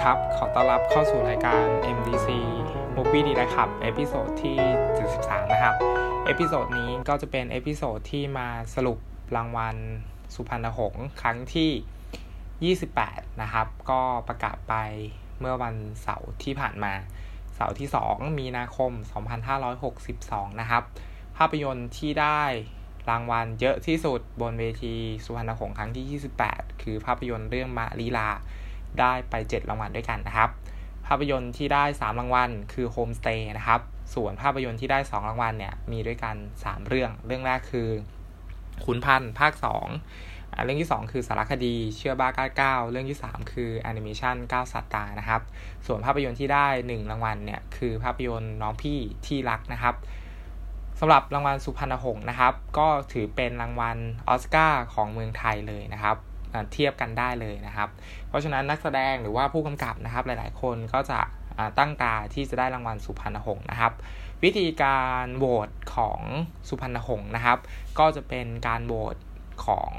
ดีครับ ขอต้อนรับเข้าสู่รายการ MDC Movie ดีนะครับ episode ที่ 73 นะครับ episode นี้ก็จะเป็น episode ที่มาสรุปรางวัลสุพรรณหงส์ครั้งที่ 28 นะครับ ก็ประกาศไปเมื่อวันเสาร์ที่ผ่านมา เสาร์ที่ 2 มีนาคม 2562 นะครับ ภาพยนตร์ที่ได้รางวัลเยอะที่สุดบนเวทีสุพรรณหงษ์ครั้งที่ 28 คือภาพยนตร์เรื่องมาลีลา ได้ไป 7 รางวัลด้วยกันนะครับ ภาพยนตร์ที่ได้ 3 รางวัลคือ Home Stay นะครับ ส่วนภาพยนตร์ที่ได้ 2 รางวัลเนี่ยมีด้วยกัน 3 เรื่อง เรื่องแรกคือขุนพันธ์ภาค 2 เรื่องที่ 2 คือสารคดีเชื่อบ้าก้าเก้าเรื่องที่ 3 คือแอนิเมชัน9สัตตานะครับ ส่วนภาพยนตร์ที่ได้ 1 รางวัลเนี่ยคือภาพยนตร์น้องพี่ที่รักนะครับสำหรับรางวัลสุพรรณหงษ์นะครับ ก็ถือเป็นรางวัลออสการ์ของเมืองไทยเลยนะครับ เทียบกันได้เลยนะครับ เพราะฉะนั้นนักแสดงหรือว่าผู้กำกับนะครับหลายๆ คนก็จะตั้งตาที่จะได้รางวัลสุพรรณหงษ์นะครับ วิธีการโหวตของสุพรรณหงษ์นะครับ ก็จะเป็นการโหวตของ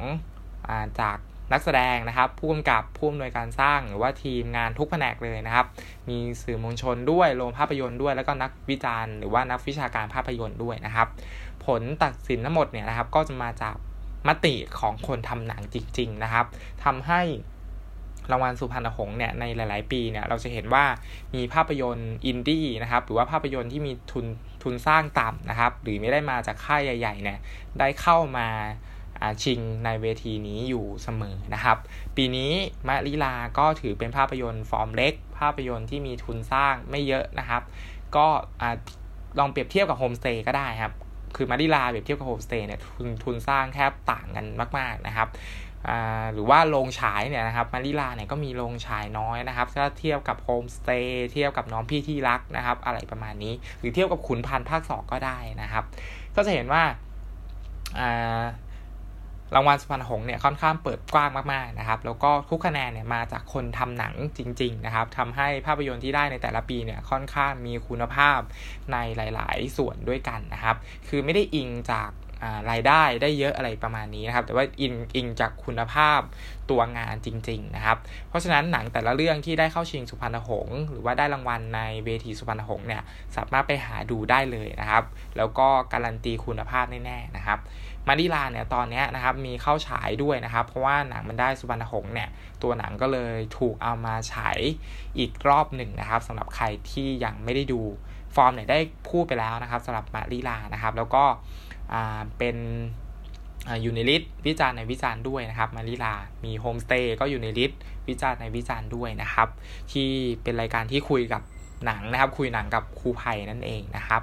อจากนักแสดงนะครับ ผู้กำกับผู้อำนวยการสร้างหรือว่าทีมงานทุกแผนกเลยนะครับ มีสื่อมวลชนด้วยโรงภาพยนตร์ด้วยแล้วก็นักวิจารณ์หรือว่านักวิชาการภาพยนตร์ด้วยนะครับ ผลตัดสินทั้งหมดเนี่ยนะครับก็จะมาจาก มติของคนทำหนังจริง ๆ นะครับทำให้รางวัลสุพรรณหงษ์เนี่ยในหลาย ๆ ปีเนี่ยเราจะเห็นว่ามีภาพยนตร์อินดี้นะครับหรือว่าภาพยนตร์ที่มีทุนทุนสร้างต่ำนะครับ หรือไม่ได้มาจากค่ายใหญ่ๆเนี่ยได้เข้ามาชิงในเวทีนี้อยู่เสมอนะครับ ปีนี้มะลิลาก็ถือเป็นภาพยนตร์ฟอร์มเล็ก ภาพยนตร์ที่มีทุนสร้างไม่เยอะนะครับ ก็ลองเปรียบเทียบกับโฮมสเตย์ก็ได้ครับ คือมะลิลาเปรียบเทียบกับโฮมสเตย์เนี่ยทุนทุนสร้างแทบต่างกันมาก ๆนะครับหรือว่าโรงฉายเนี่ยนะครับมะลิลาเนี่ยก็มีโรงฉายน้อยนะครับถ้าเทียบกับโฮมสเตย์เทียบกับน้องพี่ที่รักนะครับ อะไรประมาณนี้ หรือเทียบกับขุนพันธ์ภาคสองก็ได้นะครับ ก็จะเห็นว่า รางวัลสุพรรณหงษ์เนี่ยค่อนข้างเปิดกว้างมากๆนะครับแล้วก็ทุกคะแนนเนี่ยมาจากคนทำหนังจริงๆนะครับทำให้ภาพยนตร์ที่ได้ในแต่ละปีเนี่ยค่อนข้างมีคุณภาพในหลายๆ ส่วนด้วยกันนะครับ คือไม่ได้อิงจากรายได้ได้เยอะอะไรประมาณนี้นะครับ แต่ว่าอิงอิงจากคุณภาพตัวงานจริง ๆ นะครับ เพราะฉะนั้นหนังแต่ละเรื่องที่ได้เข้าชิงสุพรรณหงษ์หรือว่าได้รางวัลในเวทีสุพรรณหงษ์เนี่ยสามารถไปหาดูได้เลยนะครับ แล้วก็การันตีคุณภาพแน่ๆนะครับ มะลิลาเนี่ยตอนนี้นะครับมีเข้าฉายด้วยนะครับ เพราะว่าหนังมันได้สุพรรณหงส์เนี่ยตัวหนังก็เลยถูกเอามาฉายอีกรอบหนึ่งนะครับสำหรับใครที่ยังไม่ได้ดูฟอร์มเนี่ยได้พูดไปแล้วนะครับสำหรับมะลิลานะครับแล้วก็เป็นอยู่ใน list วิจารณ์ในวิจารณ์ด้วยนะครับมะลิลา มีโฮมสเตย์ก็อยู่ใน list วิจารณ์ในวิจารณ์ด้วยนะครับ ที่เป็นรายการที่คุยกับหนังนะครับ คุยหนังกับครูไผ่นั่นเองนะครับ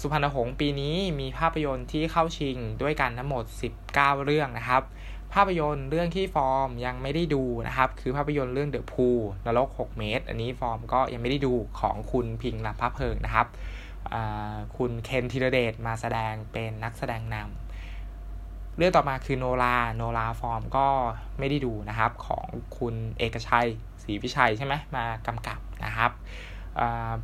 สุพรรณหงส์ปีนี้มีภาพยนตร์ที่เข้าชิงด้วยกันทั้งหมด 19 เรื่องนะครับ ภาพยนตร์เรื่องที่ฟอร์มยังไม่ได้ดูนะครับ คือภาพยนตร์เรื่องเดอะพูล นรก 6 เมตร อันนี้ฟอร์มก็ยังไม่ได้ดูของคุณพิงลำพระเพลิงนะครับคุณเคนธีรเดชมาแสดงเป็นนักแสดงนำเรื่องต่อมาคือโนราโนราฟอร์มก็ไม่ได้ดูนะครับของคุณเอกชัยศรีวิชัยใช่ไหมมากำกับนะครับ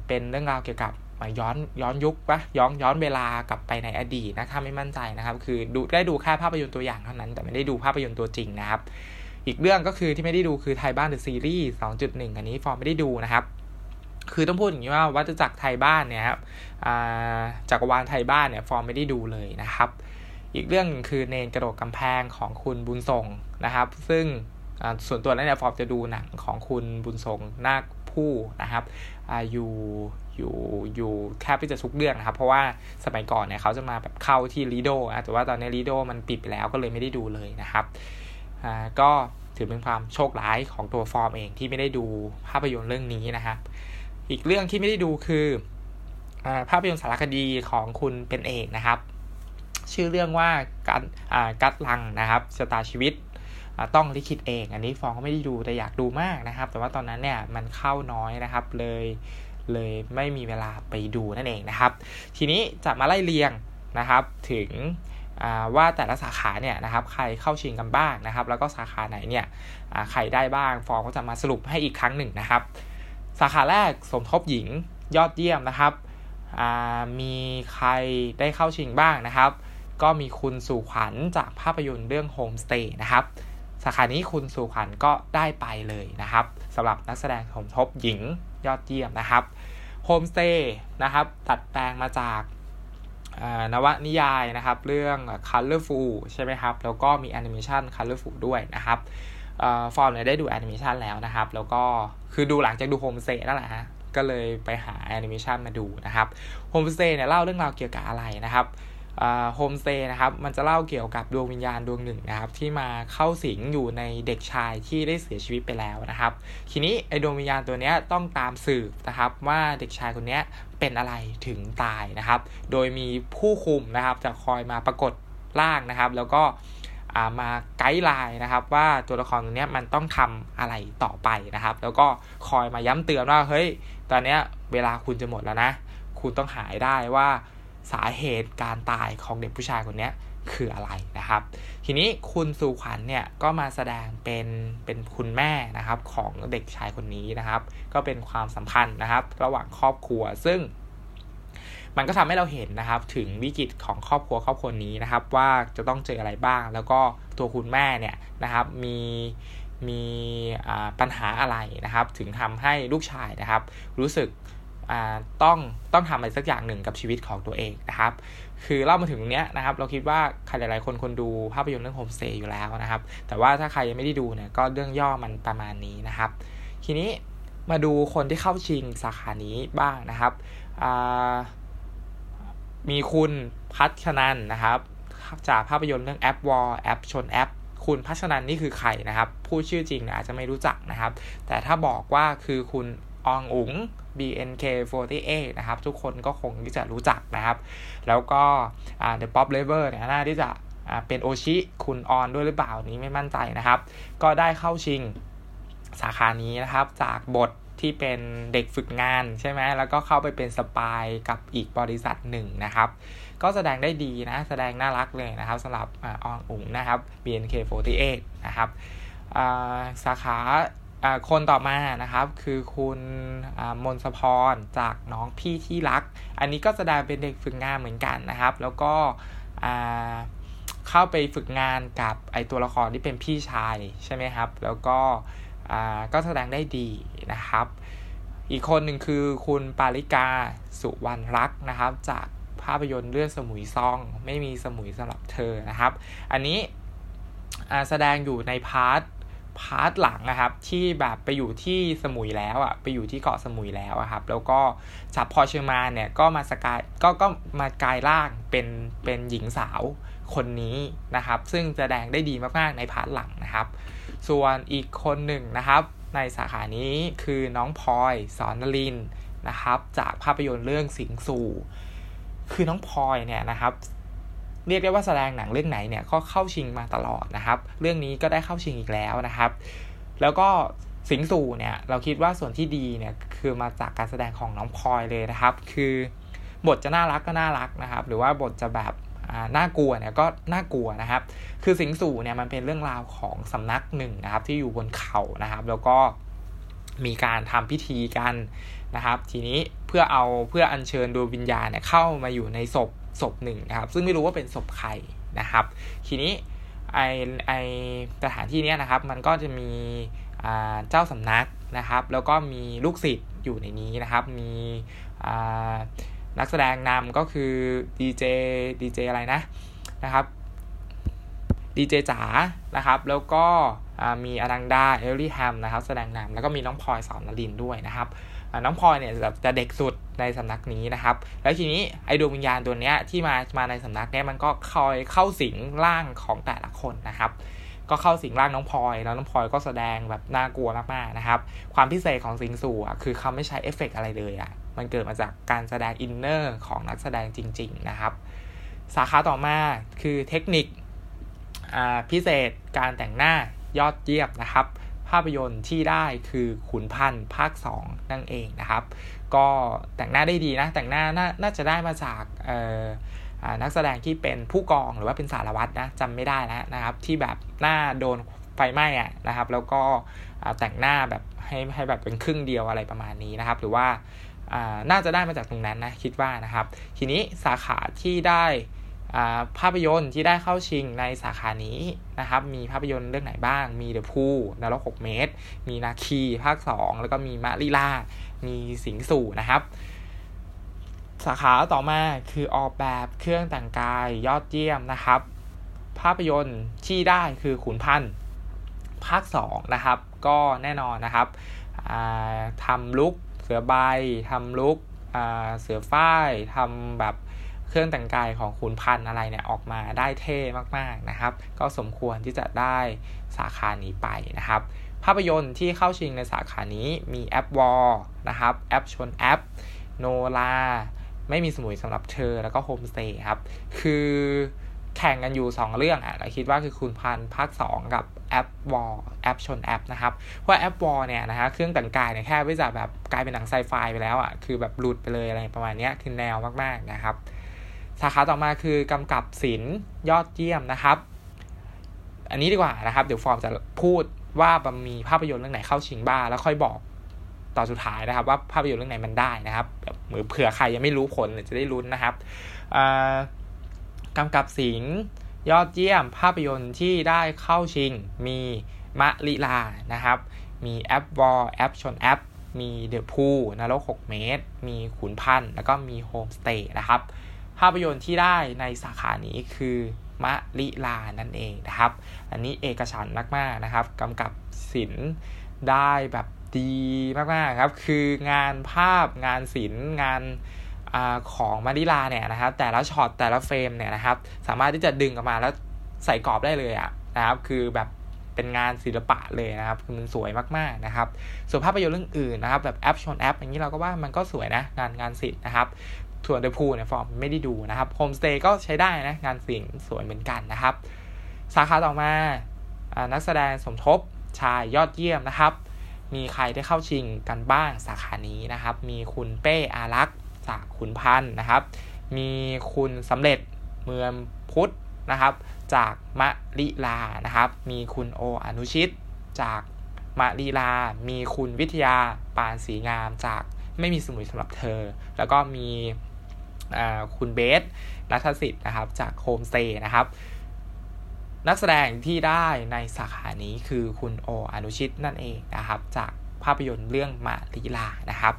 เป็นเรื่องราวเกี่ยวกับ ย้อนย้อนยุคปะย้อนย้อนเวลากลับไปในอดีตนะถ้าไม่มั่นใจนะครับ คือดูได้ดูแค่ภาพยนตร์ตัวอย่างเท่านั้น แต่ไม่ได้ดูภาพยนตร์ตัวจริงนะครับ อีกเรื่องก็คือที่ไม่ได้ดูคือไทยบ้านเดอะซีรีส์สองจุดหนึ่งอันนี้ฟอร์มไม่ได้ดูนะครับคือต้องพูดอย่างนี้ว่าวัตจักรไทยบ้านเนี่ยครับจักรวาลไทยบ้านเนี่ยฟอร์มไม่ได้ดูเลยนะครับ อีกเรื่องคือเนนกระโดดกำแพงของคุณบุญทรงนะครับ ซึ่งส่วนตัวแล้วเนี่ยฟอร์มจะดูหนังของคุณบุญทรงนาคผู้นะครับออยู่ อยู่อยู่แค่ไปจะทุกเรื่องนะครับ เพราะว่าสมัยก่อนเนี่ยเขาจะมาแบบเข้าที่ลีโดนะแต่ว่าตอนนี้ลีโดมันปิดไปแล้วก็เลยไม่ได้ดูเลยนะครับอ่าก็ถือเป็นความโชคร้ายของตัวฟอร์มเองที่ไม่ได้ดูภาพยนตร์เรื่องนี้นะครับ อีกเรื่องที่ไม่ได้ดูคืออภาพยนตร์สารคดีของคุณเป็นเอกนะครับ ชื่อเรื่องว่ากัดกัดลังนะครับชะตาชีวิตต้องลิขิตเอง อันนี้ฟองก็ไม่ได้ดูแต่อยากดูมากนะครับ แต่ว่าตอนนั้นเนี่ยมันเข้าน้อยนะครับเลย เลยไม่มีเวลาไปดูนั่นเองนะครับ ทีนี้จะมาไล่เรียงนะครับถึงว่าแต่ละสาขาเนี่ยนะครับใครเข้าชิงกันบ้างนะครับ แล้วก็สาขาไหนเนี่ยใครได้บ้างฟองก็จะมาสรุปให้อีกครั้งหนึ่งนะครับ สาขาแรกสมทบหญิงยอดเยี่ยมนะครับมีใครได้เข้าชิงบ้างนะครับ ก็มีคุณสู่ขวัญจากภาพยนตร์เรื่อง Home Stay นะครับ สาขานี้คุณสู่ขวัญก็ได้ไปเลยนะครับสำหรับนักแสดงสมทบหญิงยอดเยี่ยมนะครับโฮมสเตย์นะครับดัดแปลงมาจากนวนิยายนะครับ เรื่อง Colorful ใช่ไหมครับ แล้วก็มีแอนิเมชัน Colorful ด้วยนะครับฟอร์มเนี่ยได้ดูแอนิเมชันแล้วนะครับ แล้วก็คือดูหลังจากดูโฮมสเตย์นั่นแหละฮะก็เลยไปหาแอนิเมชันมาดูนะครับโฮมสเตย์เนี่ยเล่าเรื่องราวเกี่ยวกับอะไรนะครับ โฮมสเตย์นะครับ มันจะเล่าเกี่ยวกับดวงวิญญาณดวงหนึ่งนะครับ ที่มาเข้าสิงอยู่ในเด็กชายที่ได้เสียชีวิตไปแล้วนะครับ ทีนี้ไอดวงวิญญาณตัวนี้ต้องตามสืบนะครับ ว่าเด็กชายคนนี้เป็นอะไรถึงตายนะครับ โดยมีผู้คุมนะครับ จะคอยมาปรากฏร่างนะครับ แล้วก็มาไกด์ไลน์นะครับว่าตัวละครตัวนี้มันต้องทำอะไรต่อไปนะครับ แล้วก็คอยมาย้ำเตือนว่าเฮ้ยตอนนี้เวลาคุณจะหมดแล้วนะ คุณต้องหายได้ว่า สาเหตุการตายของเด็กผู้ชายคนนี้คืออะไรนะครับ ทีนี้คุณสุขวัญเนี่ยก็มาแสดงเป็นเป็นคุณแม่นะครับของเด็กชายคนนี้นะครับ ก็เป็นความสัมพันธ์นะครับ ระหว่างครอบครัวซึ่ง มันก็ทำให้เราเห็นนะครับ ถึงวิกฤตของครอบครัวครอบครัวนี้นะครับ ว่าจะต้องเจออะไรบ้าง แล้วก็ตัวคุณแม่เนี่ยนะครับมีมีปัญหาอะไรนะครับ ถึงทำให้ลูกชายนะครับ รู้สึก ต้องต้องทำอะไรสักอย่างหนึ่งกับชีวิตของตัวเองนะครับ คือเล่ามาถึงตรงนี้นะครับ เราคิดว่าใครหลาย ๆ คนคนดูภาพยนตร์เรื่องโฮมสเตย์อยู่แล้วนะครับ แต่ว่าถ้าใครยังไม่ได้ดูเนี่ยก็เรื่องย่อมันประมาณนี้นะครับ ทีนี้มาดูคนที่เข้าชิงสาขานี้บ้างนะครับมีคุณพัศชนันท์นะครับ จากภาพยนตร์เรื่อง App War แอปชนแอปคุณพัศชนันท์นี่คือใครนะครับ ผู้ชื่อจริงอาจจะไม่รู้จักนะครับ แต่ถ้าบอกว่าคือคุณ อรอุ๋ง BNK48 นะครับ ทุกคนก็คงที่จะรู้จักนะครับ แล้วก็ The Pop Lever เนี่ยน่าที่จะเป็นโอชิคุณอรด้วยหรือเปล่านี้ไม่มั่นใจนะครับ ก็ได้เข้าชิงสาขานี้นะครับ จากบทที่เป็นเด็กฝึกงานใช่ไหมแล้วก็เข้าไปเป็นสปายกับอีกบริษัทหนึ่งนะครับ ก็แสดงได้ดีนะ แสดงน่ารักเลยนะครับสำหรับอองอุ๋งนะครับ BNK48 นะครับ สาขา คนต่อมานะครับคือคุณมนสพรจากน้องพี่ที่รัก อันนี้ก็แสดงเป็นเด็กฝึกงานเหมือนกันนะครับ แล้วก็เข้าไปฝึกงานกับไอตัวละครที่เป็นพี่ชายใช่ไหมครับ แล้วก็ก็แสดงได้ดีนะครับ อีกคนหนึ่งคือคุณปาริกาสุวรรณรักนะครับ จากภาพยนตร์เรื่อง Samui Song ไม่มีสมุยสำหรับเธอนะครับ อันนี้แสดงอยู่ใน part part หลังนะครับที่แบบไปอยู่ที่สมุยแล้วอะ่ะไปอยู่ที่เกาะสมุยแล้วอะครับแล้วก็กับพลอยเฌอมาลย์เนี่ยก็มาสกายก็ก็มากลายร่างเป็นเป็นหญิงสาวคนนี้นะครับ ซึ่งแสดงได้ดีมากๆในพาร์ทหลังนะครับ ส่วนอีกคนหนึ่งนะครับ ในสาขานี้คือน้องพลอยสอนนลินนะครับ จากภาพยนตร์เรื่องสิงสู่ คือน้องพลอยเนี่ยนะครับ เรียกได้ว่าแสดงหนังเรื่องไหนเนี่ยก็เข้าชิงมาตลอดนะครับ เรื่องนี้ก็ได้เข้าชิงอีกแล้วนะครับ แล้วก็สิงสู่เนี่ยเราคิดว่าส่วนที่ดีเนี่ยคือมาจากการแสดงของน้องพลอยเลยนะครับ คือบทจะน่ารักก็น่ารักนะครับ หรือว่าบทจะแบบน่ากลัวเนี่ยก็น่ากลัวนะครับ คือสิงสู่เนี่ยมันเป็นเรื่องราวของสำนักหนึ่งนะครับ ที่อยู่บนเขานะครับ แล้วก็มีการทำพิธีกัน นะครับ ทีนี้เพื่อเอาเพื่ออัญเชิญดวงวิญญาณเนี่ยเข้ามาอยู่ในศพศพหนึ่งนะครับ ซึ่งไม่รู้ว่าเป็นศพใครนะครับ ทีนี้ไอไอสถานที่นี้นะครับ มันก็จะมีเจ้าสำนักนะครับ แล้วก็มีลูกศิษย์อยู่ในนี้นะครับ มีนักแสดงนำก็คือดีเจดีเจอะไรนะนะครับดีเจจ๋านะครับ แล้วก็มีอนันดาเอเวอริงแฮมนะครับ แสดงนำแล้วก็มีน้องพลอยศรนรินทร์ด้วยนะครับ น้องพลอยเนี่ยจะเด็กสุดในสำนักนี้นะครับ แล้วทีนี้ไอ้ดวงวิญญาณตัวเนี้ยที่มามาในสำนักเนี้ยมันก็คอยเข้าสิงร่างของแต่ละคนนะครับ ก็เข้าสิงร่างน้องพลอย แล้วน้องพลอยก็แสดงแบบน่ากลัวมากๆนะครับ ความพิเศษของสิงสู่อะคือเขาไม่ใช้เอฟเฟกอะไรเลยอะ มันเกิดมาจากการแสดง inner ของนักแสดงจริง ๆ นะครับ สาขาต่อมาคือเทคนิคพิเศษการแต่งหน้ายอดเยี่ยมนะครับ ภาพยนตร์ที่ได้คือขุนพันธ์ภาค 2 นั่นเองนะครับ ก็แต่งหน้าได้ดีนะ แต่งหน้าน,น่าจะได้มาจากนักแสดงที่เป็นผู้กองหรือว่าเป็นสารวัตรนะจำไม่ได้แล้วนะครับ ที่แบบหน้าโดนไฟไหม้อะนะครับ แล้วก็แต่งหน้าแบบให้ให้แบบเป็นครึ่งเดียวอะไรประมาณนี้นะครับ หรือว่าน่าจะได้มาจากตรงนั้นนะคิดว่านะครับ ทีนี้สาขาที่ได้ ภาพยนตร์ที่ได้เข้าชิงในสาขานี้นะครับ มีภาพยนตร์เรื่องไหนบ้าง มีเดอะพูนรก6เมตร มีนาคีภาค 2 แล้วก็มีมาริล่า มีสิงสู่นะครับ สาขาต่อมาคือออกแบบเครื่องแต่งกายยอดเยี่ยมนะครับ ภาพยนตร์ที่ได้คือขุนพันธ์ภาค 2 นะครับ ก็แน่นอนนะครับทำลุกเสือใบทำลุกเสือฝ้ายทำแบบ เครื่องแต่งกายของขุนพันอะไรเนี่ยออกมาได้เท่มากๆนะครับ ก็สมควรที่จะได้สาขานี้ไปนะครับ ภาพยนตร์ที่เข้าชิงในสาขานี้มี App War นะครับแอปชนแอปมะลิลาไม่มีสมุยสำหรับเธอแล้วก็โฮมสเตย์ครับ คือแข่งกันอยู่ 2 เรื่องอะเราคิดว่าคือขุนพันธ์ภาค 2 กับ App War แอปชนแอปนะครับเพราะ App War เนี่ยนะฮะเครื่องแต่งกายเนี่ยแค่ไม่จะแบบกลายเป็นหนังไซไฟไปแล้วอะคือแบบหลุดไปเลยอะไรประมาณนี้คือแนวมากๆนะครับ สาขาต่อมาคือกำกับศิลป์ยอดเยี่ยมนะครับ อันนี้ดีกว่านะครับ เดี๋ยวฟอร์มจะพูดว่ามีภาพยนตร์เรื่องไหนเข้าชิงบ้างแล้วค่อยบอกต่อสุดท้ายนะครับ ว่าภาพยนตร์เรื่องไหนมันได้นะครับเหมือนเผื่อใครยังไม่รู้ผลจะได้ลุ้นนะครับกำกับศิลป์ยอดเยี่ยมภาพยนตร์ที่ได้เข้าชิง มีมะลิลานะครับ มี App War แอปชนแอป มี The Pool นรก6เมตร มีขุนพันธ์แล้วก็มีโฮมสเตย์นะครับ ภาพยนตร์ที่ได้ในสาขานี้คือมะลิลานั่นเองนะครับ อันนี้เอกฉันท์มากๆนะครับกำกับศิลป์ได้แบบดีมากๆครับ คืองานภาพงานศิลป์งานอของมะลิลาเนี่ยนะครับ แต่ละช็อตแต่ละ frame เนี่ยนะครับ สามารถที่จะดึงออกมาแล้วใส่กรอบได้เลยอะนะครับ คือแบบเป็นงานศิลปะเลยนะครับ คือมันสวยมากๆนะครับ ส่วนภาพยนตร์เรื่องอื่นนะครับ แบบแอปชนแอปอย่างนี้เราก็ว่ามันก็สวยนะงานงานศิลป์นะครับ ส่วน The Pool เนี่ยฟอร์มไม่ได้ดูนะครับโฮมสเตย์ก็ใช้ได้นะงานศิลป์สวยเหมือนกันนะครับ สาขาต่อมานักแสดงสมทบชายยอดเยี่ยมนะครับ มีใครได้เข้าชิงกันบ้างสาขานี้นะครับ มีคุณเป้อารักษ์จากขุนพันธ์นะครับ มีคุณสำเร็จเมืองพุทธนะครับ จากมะลิลานะครับ มีคุณโออนุชิต จากมะลิลา มีคุณวิทยาปานสีงามจากไม่มีสมุยสำหรับเธอ แล้วก็มี คุณเบสท์ณัฐสิทธิ์นะครับ จากโฮมสเตย์นะครับ นักแสดงที่ได้ในสาขานี้คือคุณโออนุชิตนั่นเองนะครับ จากภาพยนตร์เรื่องมะลิลานะครับ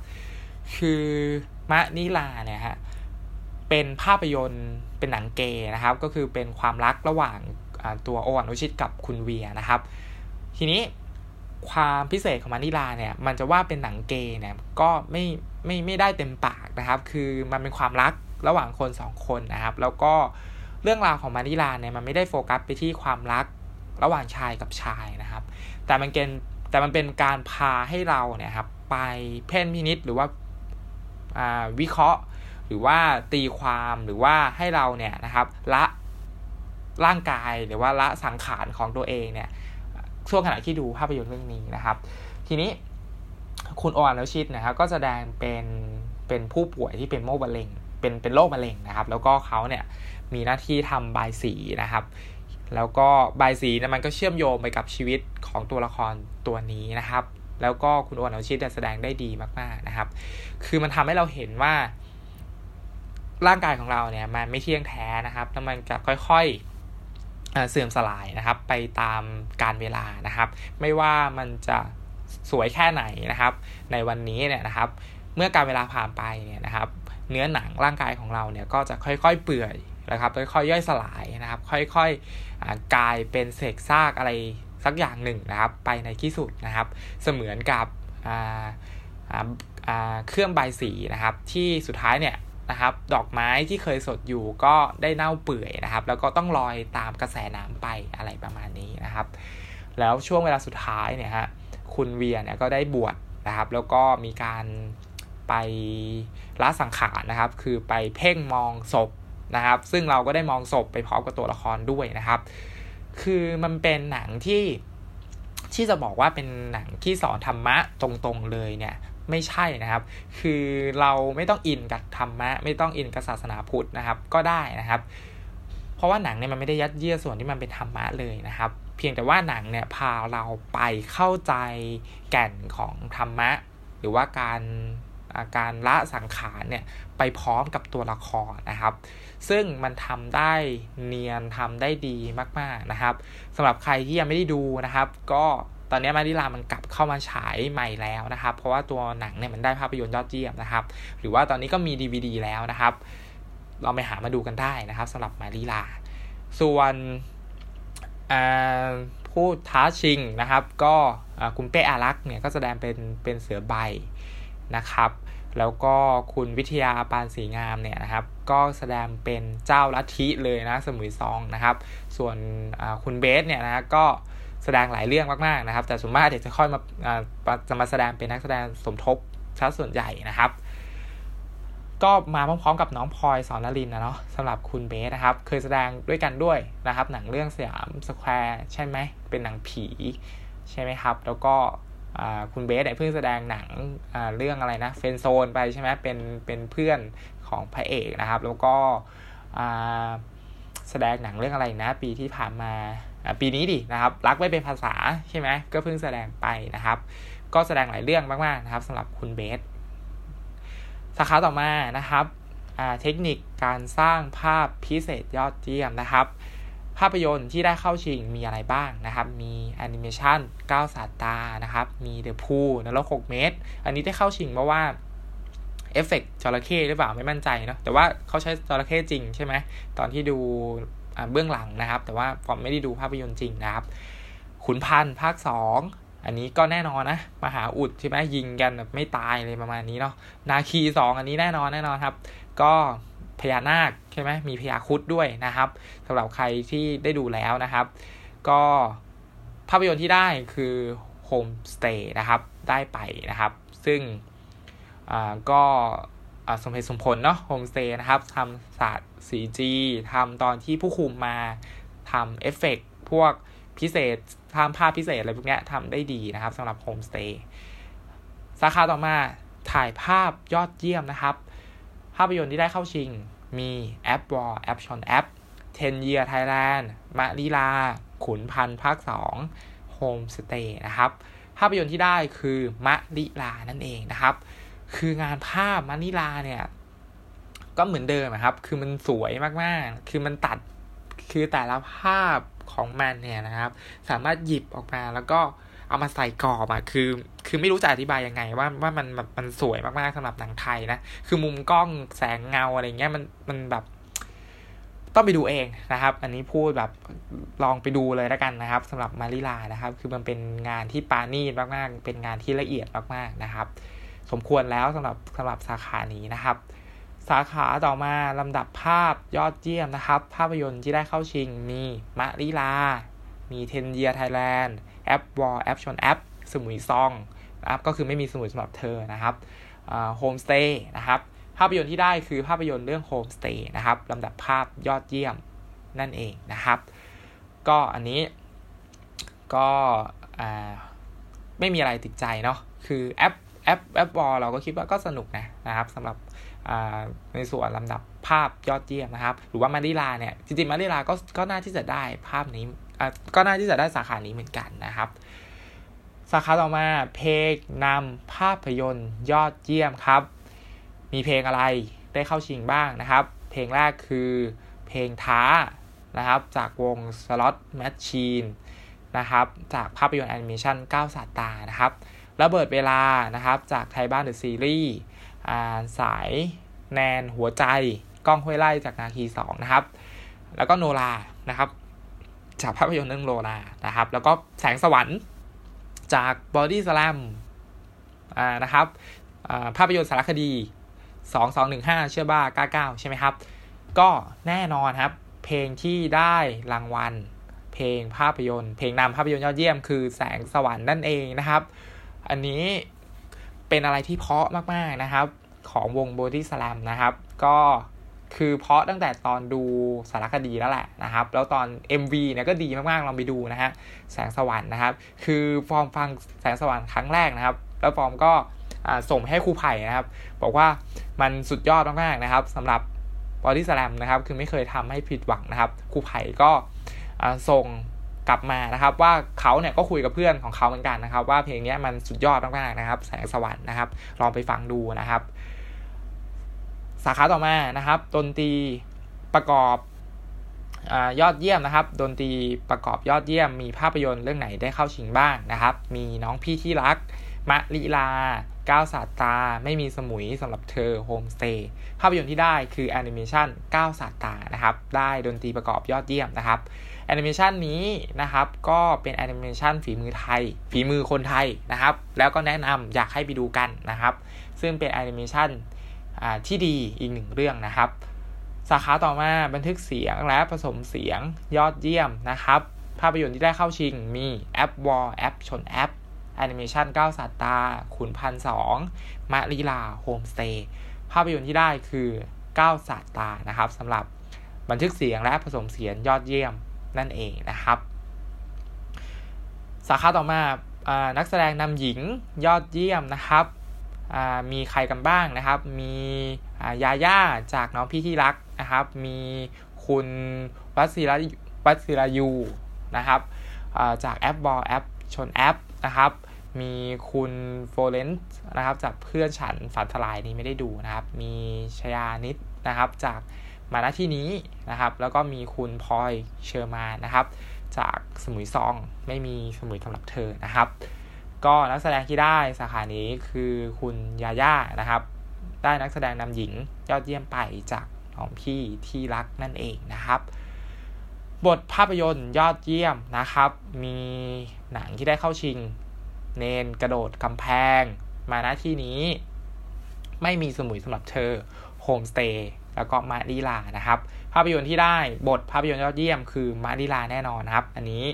คือมะลิลาเนี่ยฮะเป็นภาพยนตร์เป็นหนังเกย์นะครับ ก็คือเป็นความรักระหว่างตัวโออนุชิตกับคุณเวียร์นะครับ ทีนี้ ความพิเศษของมานิลาเนี่ยมันจะว่าเป็นหนังเกย์เนี่ยก็ไม่ไม่ไม่ได้เต็มปากนะครับ คือมันเป็นความรักระหว่างคนสองคนนะครับ แล้วก็เรื่องราวของมานิลาเนี่ยมันไม่ได้โฟกัสไปที่ความรักระหว่างชายกับชายนะครับ แต่มันเป็นแต่มันเป็นการพาให้เราเนี่ยครับไปเพ่นพินิษหรือว่าวิเคราะห์หรือว่าตีความหรือว่าให้เราเนี่ยนะครับละร่างกายหรือว่าละสังขารของตัวเองเนี่ย ช่วงขณะที่ดูภาพยนตร์เรื่องนี้นะครับ ทีนี้คุณโออันชิตนะครับก็แสดงเป็นเป็นผู้ป่วยที่เป็นโรคมะเร็งเป็นเป็นโรคมะเร็งนะครับ แล้วก็เขาเนี่ยมีหน้าที่ทำใบสีนะครับ แล้วก็ใบสีนี่ยมันก็เชื่อมโยงไปกับชีวิตของตัวละครตัวนี้นะครับ แล้วก็คุณโอวันชิตแสดงได้ดีมากๆนะครับ คือมันทำให้เราเห็นว่า ร่างกายของเราเนี่ยมันไม่เที่ยงแท้นะครับแล้วมันจะค่อยๆ เสื่อมสลายนะครับ ไปตามการเวลานะครับ ไม่ว่ามันจะสวยแค่ไหนนะครับ ในวันนี้เนี่ยนะครับ เมื่อการเวลาผ่านไปเนี่ยนะครับ เนื้อหนังร่างกายของเราเนี่ยก็จะค่อยๆเปื่อยนะครับ ค่อยๆย่อยสลายนะครับ ค่อยๆกลายเป็นเศษซากอะไรสักอย่างหนึ่งนะครับ ไปในที่สุดนะครับ เสมือนกับเครื่องใบสีนะครับ ที่สุดท้ายเนี่ย นะครับ ดอกไม้ที่เคยสดอยู่ก็ได้เน่าเปื่อยนะครับ แล้วก็ต้องลอยตามกระแสน้ำไปอะไรประมาณนี้นะครับ แล้วช่วงเวลาสุดท้ายเนี่ยฮะคุณเวียเนี่ยก็ได้บวชนะครับ แล้วก็มีการไปละสังขารนะครับ คือไปเพ่งมองศพนะครับ ซึ่งเราก็ได้มองศพไปพร้อมกับตัวละครด้วยนะครับ คือมันเป็นหนังที่ที่จะบอกว่าเป็นหนังที่สอนธรรมะตรงๆเลยเนี่ย ไม่ใช่นะครับ คือเราไม่ต้องอินกับธรรมะ ไม่ต้องอินกับศาสนาพุทธนะครับ ก็ได้นะครับ เพราะว่าหนังเนี่ยมันไม่ได้ยัดเยียดส่วนที่มันเป็นธรรมะเลยนะครับ เพียงแต่ว่าหนังเนี่ยพาเราไปเข้าใจแก่นของธรรมะ หรือว่าการการละสังขารเนี่ยไปพร้อมกับตัวละครนะครับ ซึ่งมันทำได้เนียนทำได้ดีมาก ๆนะครับสำหรับใครที่ยังไม่ได้ดูนะครับ ก็ ตอนนี้มาริลามันกลับเข้ามาฉายใหม่แล้วนะครับ เพราะว่าตัวหนังเนี่ยมันได้ภาพยนตร์ยอดเยี่ยมนะครับ หรือว่าตอนนี้ก็มี DVD แล้วนะครับเราไปหามาดูกันได้นะครับสำหรับมาริลา ส่วนผู้ท้าชิงนะครับ ก็คุณเป้อารักษ์เนี่ยก็แสดงเป็นเป็นเสือใบนะครับ แล้วก็คุณวิทยาปานสีงามเนี่ยนะครับก็แสดงเป็นเจ้าลัทธิเลยนะสมุยซองนะครับ ส่วนคุณเบสเนี่ยนะก็ แสดงหลายเรื่องมากๆนะครับ แต่ส่วนมากเดี๋ยวจะค่อยมาจะมาแสดงเป็นนักแสดงสมทบชัดส่วนใหญ่นะครับ ก็มาพร้อมๆกับน้องพลอยสอนนลินนะเนาะสำหรับคุณเบสนะครับ เคยแสดงด้วยกันด้วยนะครับ หนังเรื่องสยามสแควร์ใช่ไหมเป็นหนังผีใช่ไหมครับ แล้วก็คุณเบสเนี่ยเพิ่งแสดงหนังเรื่องอะไรนะเฟนโซนไปใช่ไหมเป็นเป็นเพื่อนของพระเอกนะครับ แล้วก็แสดงหนังเรื่องอะไรนะ ปีที่ผ่านมา ปีนี้ดินะครับ รักไม่เป็นภาษาใช่ไหมก็เพิ่งแสดงไปนะครับ ก็แสดงหลายเรื่องมากๆนะครับสำหรับคุณเบสสาขาต่อมานะครับเทคนิคการสร้างภาพพิเศษยอดเยี่ยมนะครับ ภาพยนตร์ที่ได้เข้าชิงมีอะไรบ้างนะครับ มีแอนิเมชัน9สาตานะครับ มีเดอะพูนรก6เมตร อันนี้ได้เข้าชิงเพราะว่าเอฟเฟกจระเข้หรือเปล่าไม่มั่นใจเนาะแต่ว่าเขาใช้จระเข้จริงใช่ไหมตอนที่ดู เบื้องหลังนะครับ แต่ว่าผมไม่ได้ดูภาพยนตร์จริงนะครับ ขุนพันธ์ภาค 2 อันนี้ก็แน่นอนนะ มหาอุดใช่ไหมยิงกันแบบไม่ตายเลยประมาณนี้เนาะนาคีสองอันนี้แน่นอนแน่นอนครับ ก็พญานาคใช่ไหมมีพญาคุดด้วยนะครับสำหรับใครที่ได้ดูแล้วนะครับ ก็ภาพยนตร์ที่ได้คือโฮมสเตย์นะครับได้ไปนะครับ ซึ่งก็ สมเหตุสมผลเนาะโฮมสเตย์นะครับทำศาสตร์ 4G ทำตอนที่ผู้คุมมาทำเอฟเฟกพวกพิเศษทำภาพพิเศษอะไรพวกนี้ทำได้ดีนะครับสำหรับโฮมสเตย์สาขาต่อมาถ่ายภาพยอดเยี่ยมนะครับ ภาพยนตร์ที่ได้เข้าชิง มีแอปวอลแอปชอนแอป10 Year Thailand มาลีลา ขุนพันภาค2 Home Stay นะครับ ภาพยนตร์ที่ได้คือมะลิลานั่นเองนะครับ คืองานภาพมะลิลาเนี่ย ก็เหมือนเดิมครับ คือมันสวยมากๆ คือมันตัดคือแต่ละภาพของมันเนี่ยนะครับ สามารถหยิบออกมาแล้วก็เอามาใส่กรอบอะคือ คือไม่รู้จะอธิบายยังไง ว่าว่ามันแบบมันสวยมากๆสำหรับหนังไทยนะ คือมุมกล้องแสงเงาอะไรเงี้ยมันมันแบบต้องไปดูเองนะครับ อันนี้พูดแบบลองไปดูเลยแล้วกันนะครับสำหรับมาริลานะครับ คือมันเป็นงานที่ปานีตมากๆ เป็นงานที่ละเอียดมากๆนะครับ สมควรแล้วสำหรับสำหรับสาขานี้นะครับ สาขาต่อมาลำดับภาพยอดเยี่ยมนะครับ ภาพยนตร์ที่ได้เข้าชิงมีมะลิลา มี Ten Years Thailand App War แอปชนแอป Samui Song นะครับก็คือไม่มีสมุยสำหรับเธอนะครับโฮมสเตย์นะครับ ภาพยนตร์ที่ได้คือภาพยนตร์เรื่องโฮมสเตย์นะครับลำดับภาพยอดเยี่ยมนั่นเองนะครับ ก็อันนี้ก็ไม่มีอะไรติดใจเนาะคือแอป แอป App War เราก็คิดว่าก็สนุกนะนะครับสำหรับในส่วนลำดับภาพยอดเยี่ยมนะครับ หรือว่ามะลิลาเนี่ยจริงๆมะลิลาก็ก็น่าที่จะได้ภาพนี้ก็น่าที่จะได้สาขานี้เหมือนกันนะครับ สาขาต่อมาเพลงนำภาพยนตร์ยอดเยี่ยมครับ มีเพลงอะไรได้เข้าชิงบ้างนะครับ เพลงแรกคือเพลงท้านะครับ จากวง Slot Machine นะครับ จากภาพยนตร์แอนิเมชัน9สาตานะครับ ระเบิดเวลานะครับ จากไทยบ้านเดอะซีรีส์สายแนนหัวใจกล้องห้วยไล่จากนาคีสองนะครับ แล้วก็โนรานะครับ จากภาพยนตร์เรื่องโนรานะครับ แล้วก็แสงสวรรค์จากบอดี้สแลมนะครับภาพยนตร์สารคดี 2215 เชื่อบ้า 99 ใช่ไหมครับ ก็แน่นอนครับ เพลงที่ได้รางวัล เพลงภาพยนตร์ เพลงนำภาพยนตร์ยอดเยี่ยมคือแสงสวรรค์นั่นเองนะครับ อันนี้เป็นอะไรที่เพาะมากๆนะครับ ของวง Body Slam นะครับ ก็คือเพราะตั้งแต่ตอนดูสารคดีแล้วแหละนะครับ แล้วตอน MV เนี่ยก็ดีมากๆลองไปดูนะฮะแสงสวรรค์นะครับ คือฟอร์มฟังแสงสวรรค์ครั้งแรกนะครับ แล้วฟอร์มก็ส่งให้ครูไผ่นะครับ บอกว่ามันสุดยอดมากๆนะครับสำหรับบอดี้สแลมนะครับ คือไม่เคยทำให้ผิดหวังนะครับครูไผ่ก็ส่ง กลับมานะครับว่าเขาเนี่ยก็คุยกับเพื่อนของเขาเหมือนกันนะครับ ว่าเพลงนี้มันสุดยอดมากๆนะครับ แสงสวรรค์นะครับ ลองไปฟังดูนะครับ สาขาต่อมานะครับดนตรีประกอบอยอดเยี่ยมนะครับดนตรีประกอบยอดเยี่ยม มีภาพยนตร์เรื่องไหนได้เข้าชิงบ้างนะครับ มีน้องพี่ที่รัก มะลิลา 9 ศาสตรา ไม่มีสมุยสำหรับเธอโฮมสเตย์ภาพยนตร์ที่ได้คือแอนิเมชัน 9 ศาสตรานะครับ ได้ดนตรีประกอบยอดเยี่ยมนะครับ แอนิเมชันนี้นะครับ ก็เป็นแอนิเมชันฝีมือไทย ฝีมือคนไทยนะครับ แล้วก็แนะนำอยากให้ไปดูกันนะครับ ซึ่งเป็นแอนิเมชันที่ดีอีกหนึ่งเรื่องนะครับ สาขาต่อมาบันทึกเสียงและผสมเสียงยอดเยี่ยมนะครับ ภาพยนตร์ที่ได้เข้าชิงมี App War แอปชนแอปแอนิเมชัน 9 ศาสตรา ขุนพันสองมะลิลาโฮมสเตย์ภาพยนตร์ที่ได้คือ 9 ศาสตรานะครับสำหรับบันทึกเสียงและผสมเสียงยอดเยี่ยม นั่นเองนะครับ สาขาต่อมานักแสดงนำหญิงยอดเยี่ยมนะครับมีใครกันบ้างนะครับ มียาย่าจากน้องพี่ที่รักนะครับ มีคุณวริศวริศรายูนะครับจาก App War แอปชนแอปนะครับ มีคุณฟลอเรนซ์นะครับจากเพื่อนฉันฝันสลายนี้ไม่ได้ดูนะครับ มีชญานิษฐ์นะครับจาก มาณที่นี้นะครับ แล้วก็มีคุณพลอยเชอร์มานะครับ จากสมุยซองไม่มีสมุยสำหรับเธอนะครับ ก็นักแสดงที่ได้สาขานี้คือคุณยาย่านะครับ ได้นักแสดงนำหญิงยอดเยี่ยมไปจากของพี่ที่รักนั่นเองนะครับ บทภาพยนตร์ยอดเยี่ยมนะครับ มีหนังที่ได้เข้าชิง เนนกระโดดกำแพง มาณที่นี้ ไม่มีสมุยสำหรับเธอโฮมสเตย์ แล้วก็มาดีลานะครับ ภาพยนตร์ที่ได้บทภาพยนตร์ยอดเยี่ยมคือมาดีลาแน่นอนนะครับ อันนี้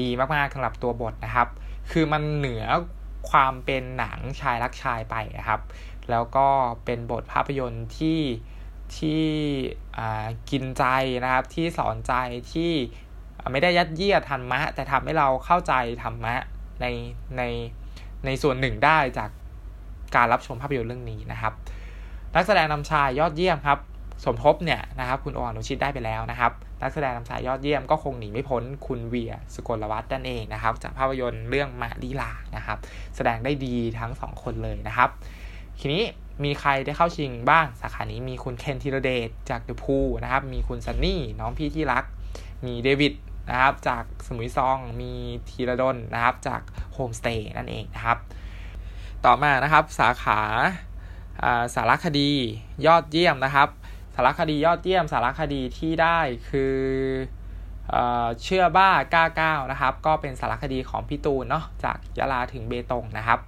ดีมากๆสำหรับตัวบทนะครับ คือมันเหนือความเป็นหนังชายรักชายไปนะครับ แล้วก็เป็นบทภาพยนตร์ที่ที่กินใจนะครับ ที่สอนใจที่ไม่ได้ยัดเยียดธรรมะ แต่ทำให้เราเข้าใจธรรมะในในในส่วนหนึ่งได้จากการรับชมภาพยนตร์เรื่องนี้นะครับ นักแสดงนำชายยอดเยี่ยมครับ สมทบเนี่ยนะครับคุณออนุชิตได้ไปแล้วนะครับ นักแสดงนำชายยอดเยี่ยมก็คงหนีไม่พ้นคุณเวียสกลวัฒน์นั่นเองนะครับ จากภาพยนตร์เรื่องมาดีลานะครับ แสดงได้ดีทั้งสองคนเลยนะครับ ทีนี้มีใครได้เข้าชิงบ้าง สาขานี้มีคุณเคนธีรเดชจากเดอะพูนะครับ มีคุณซันนี่น้องพี่ที่รัก มีเดวิดนะครับจากสมุยซองมีธีรดลนะครับจากโฮมสเตย์นั่นเองนะครับ ต่อมานะครับสาขา สารคดียอดเยี่ยมนะครับ สารคดียอดเยี่ยม สารคดีที่ได้คือเชื่อบ้าก้าก้านะครับ ก็เป็นสารคดีของพี่ตูนเนาะจากยะลาถึงเบตงนะครับ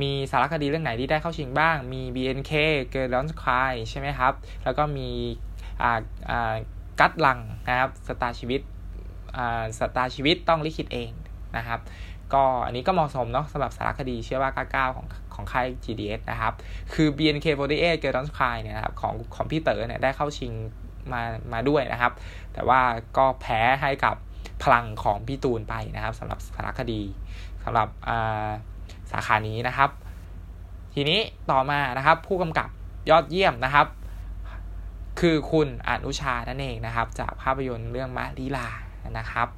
มีสารคดีเรื่องไหนที่ได้เข้าชิงบ้าง มี BNK เกิร์ลอนคายใช่ไหมครับ แล้วก็มีกัดลังนะครับสตาชีวิตสตาชีวิตต้องลิขิตเองนะครับ ก็อันนี้ก็เหมาะสมเนาะสำหรับสารคดีเชื่อว่าก้าวของ ของค่าย GDS นะครับ คือ BNK48 เก r ร์ดอนคายเนี่ยนะครับของของพี่เต๋อเนี่ยได้เข้าชิงมามาด้วยนะครับ แต่ว่าก็แพ้ให้กับพลังของพี่ตูนไปนะครับสำหรับสารคดีสำหรับสาขานี้นะครับ ทีนี้ต่อมานะครับผู้กำกับยอดเยี่ยมนะครับ คือคุณอนุชานั่นเองนะครับ จากภาพยนตร์เรื่องมาลีลานะครับ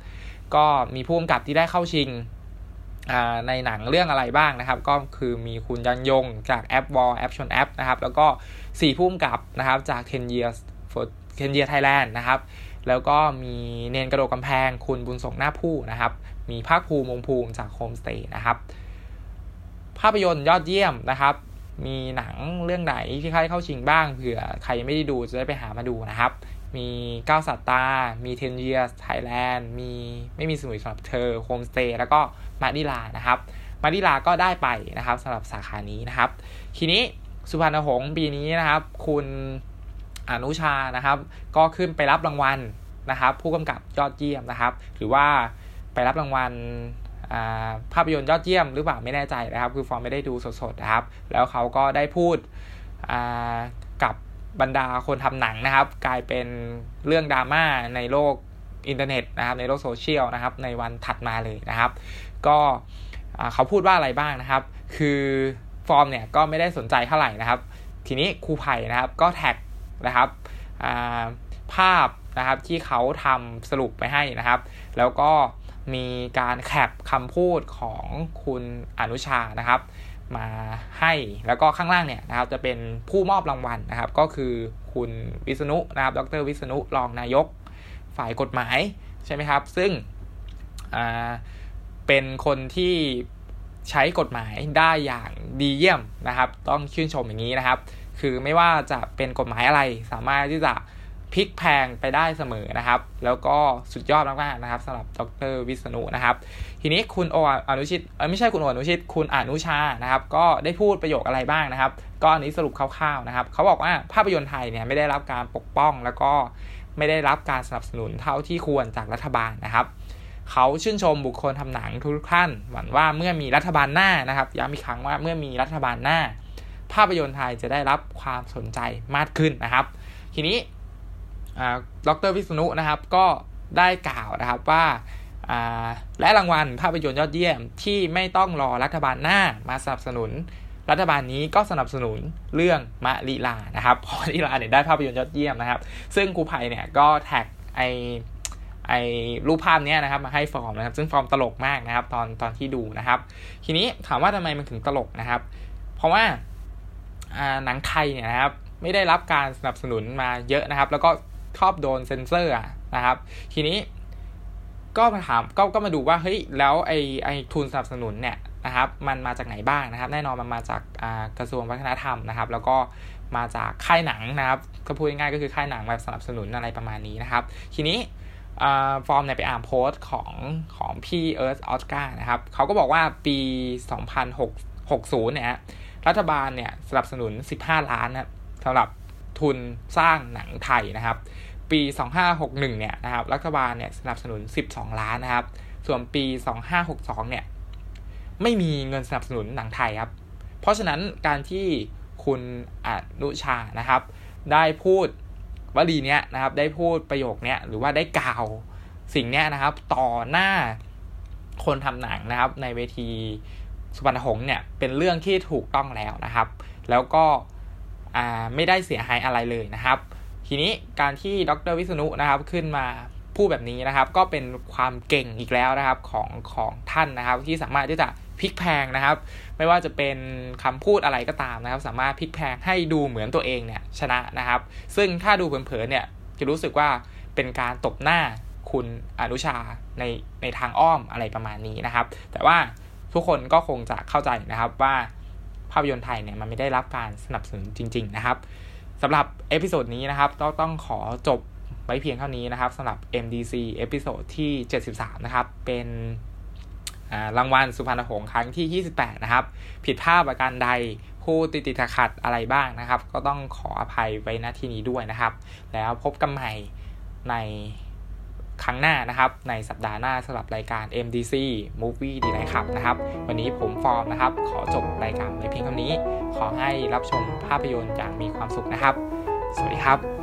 ก็มีผู้กำกับที่ได้เข้าชิง ในหนังเรื่องอะไรบ้างนะครับ ก็คือมีคุณยันยงจากแอปวอลแอปชนแอปนะครับ แล้วก็4ผู้กำกับนะครับจาก10 years for 10 year Thailand นะครับ แล้วก็มีเนนกระโดดกำแพงคุณบุญส่งหน้าผู้นะครับ มีภาคภูมิมงภูมิจากโฮมสเตย์นะครับ ภาพยนตร์ยอดเยี่ยมนะครับ มีหนังเรื่องไหนที่ใครเข้าชิงบ้างเผื่อใครยังไม่ได้ดูจะได้ไปหามาดูนะครับมีก้าวสัตตา มี Ten Years Thailand มีไม่มีสมุยสำหรับเธอ โฮมสเตย์ แล้วก็ มะลิลานะครับมะลิลาก็ได้ไปนะครับสำหรับสาขานี้นะครับ ทีนี้สุพรรณหงส์ปีนี้นะครับ คุณอนุชานะครับ ก็ขึ้นไปรับรางวัลนะครับ ผู้กำกับยอดเยี่ยมนะครับ หรือว่าไปรับรางวัลภาพยนตร์ยอดเยี่ยมหรือเปล่าไม่แน่ใจนะครับ คือฟอร์มไม่ได้ดูสดๆนะครับ แล้วเขาก็ได้พูดกับบรรดาคนทำหนังนะครับ กลายเป็นเรื่องดราม่าในโลกอินเทอร์เน็ตนะครับในโลกโซเชียลนะครับในวันถัดมาเลยนะครับ ก็เขาพูดว่าอะไรบ้างนะครับ คือฟอร์มเนี่ยก็ไม่ได้สนใจเท่าไหร่นะครับ ทีนี้ครูไผ่นะครับก็แท็กนะครับภาพนะครับที่เขาทำสรุปไปให้นะครับ แล้วก็มีการแคปคำพูดของคุณอนุชานะครับ มาให้แล้วก็ข้างล่างเนี่ยนะครับ จะเป็นผู้มอบรางวัลนะครับ ก็คือคุณวิษณุนะครับ ดรวิษณุรองนายกฝ่ายกฎหมายใช่ไหมครับ ซึ่ง เป็นคนที่ใช้กฎหมายได้อย่างดีเยี่ยมนะครับ ต้องชื่นชมอย่างนี้นะครับ คือไม่ว่าจะเป็นกฎหมายอะไรสามารถที่จะพลิกแพงไปได้เสมอนะครับ แล้วก็สุดยอดมากๆนะครับสำหรับดรวิษณุนะครับ ทีนี้คุณโออนุชิตไม่ใช่คุณโออนุชิต คุณอนุชานะครับ ก็ได้พูดประโยคอะไรบ้างนะครับ ก็อันนี้สรุปคร่าวๆนะครับ เขาบอกว่าภาพยนตร์ไทยเนี่ยไม่ได้รับการปกป้องแล้วก็ไม่ได้รับการสนับสนุนเท่าที่ควรจากรัฐบาลนะครับ เขาชื่นชมบุคคลทำหนังทุกท่าน หวังว่าเมื่อมีรัฐบาลหน้านะครับย้ำอีกครั้งว่าเมื่อมีรัฐบาลหน้า ภาพยนตร์ไทยจะได้รับความสนใจมากขึ้นนะครับ ทีนี้ดรวิษณุนะครับก็ได้กล่าวนะครับว่าและรางวัลภาพยนตร์ยอดเยี่ยมที่ไม่ต้องรอรัฐบาลหน้ามาสนับสนุน รัฐบาลนี้ก็สนับสนุนเรื่องมะลิลานะครับพอลิลาเนี่ยได้ภาพยนตร์ยอดเยี่ยมนะครับ ซึ่งครูไผ่เนี่ยก็แท็กไอ ไอรูปภาพนี้นะครับมาให้ฟอร์มนะครับ ซึ่งฟอร์มตลกมากนะครับ ตอนตอนที่ดูนะครับ ทีนี้ถามว่าทำไมมันถึงตลกนะครับ เพราะว่าหนังไทยเนี่ยนะครับ ไม่ได้รับการสนับสนุนมาเยอะนะครับ แล้วก็ชอบโดนเซนเซอร์นะครับ ทีนี้ก็มาถามก็ก็มาดูว่าเฮ้ยแล้วไอไอทุนสนับสนุนเนี่ยนะครับ มันมาจากไหนบ้างนะครับ แน่นอนมันมาจากกระทรวงวัฒนธรรมนะครับ แล้วก็มาจากค่ายหนังนะครับก็พูดง่ายๆก็คือค่ายหนังแบบสนับสนุนอะไรประมาณนี้นะครับ ทีนี้ ฟอร์มเนี่ยไปอ่านโพสต์ของของพี่เอิร์ธออสการ์นะครับเขาก็บอกว่าปี 2060เนี่ยรัฐบาลเนี่ยสนับสนุน 15 ล้านนะสำหรับทุนสร้างหนังไทยนะครับ ปี 2561เนี่ยนะครับรัฐบาลเนี่ยสนับสนุน 12 ล้านนะครับ ส่วนปี 2562เนี่ยไม่มีเงินสนับสนุนหนังไทยครับ เพราะฉะนั้นการที่คุณอนุชานะครับ ได้พูด วลีเนี้ยนะครับ ได้พูดประโยคเนี้ยหรือว่าได้กล่าวสิ่งเนี้ยนะครับ ต่อหน้าคนทำหนังนะครับ ในเวทีสุพรรณหงษ์เนี่ยเป็นเรื่องที่ถูกต้องแล้วนะครับ แล้วก็ไม่ได้เสียหายอะไรเลยนะครับ ทีนี้การที่ดรวิษณุนะครับขึ้นมาพูดแบบนี้นะครับ ก็เป็นความเก่งอีกแล้วนะครับของของท่านนะครับ ที่สามารถที่จะ พลิกแพงนะครับ ไม่ว่าจะเป็นคำพูดอะไรก็ตามนะครับ สามารถพลิกแพงให้ดูเหมือนตัวเองเนี่ยชนะนะครับ ซึ่งถ้าดูเผินๆเนี่ยจะรู้สึกว่าเป็นการตบหน้าคุณอนุชาในในทางอ้อมอะไรประมาณนี้นะครับ แต่ว่าทุกคนก็คงจะเข้าใจนะครับว่าภาพยนตร์ไทยเนี่ยมันไม่ได้รับการสนับสนุนจริง ๆ นะครับสำหรับ episode นี้นะครับต้องต้องขอจบไว้เพียงเท่านี้นะครับสำหรับ MDC episode ที่ 73 นะครับ เป็น รางวัลสุพรรณหงส์ครั้งที่ 28 นะครับ ผิดพลาดประการใดผู้ติดติดขัดอะไรบ้างนะครับ ก็ต้องขออภัยไว้ณที่นี้ด้วยนะครับ แล้วพบกันใหม่ในครั้งหน้านะครับ ในสัปดาห์หน้าสำหรับรายการ MDC Movie d ีไ g ครับนะครับ วันนี้ผมฟอร์มนะครับ ขอจบรายการไว้เพียงเท่านี้ ขอให้รับชมภาพยนตร์อย่างมีความสุขนะครับ สวัสดีครับ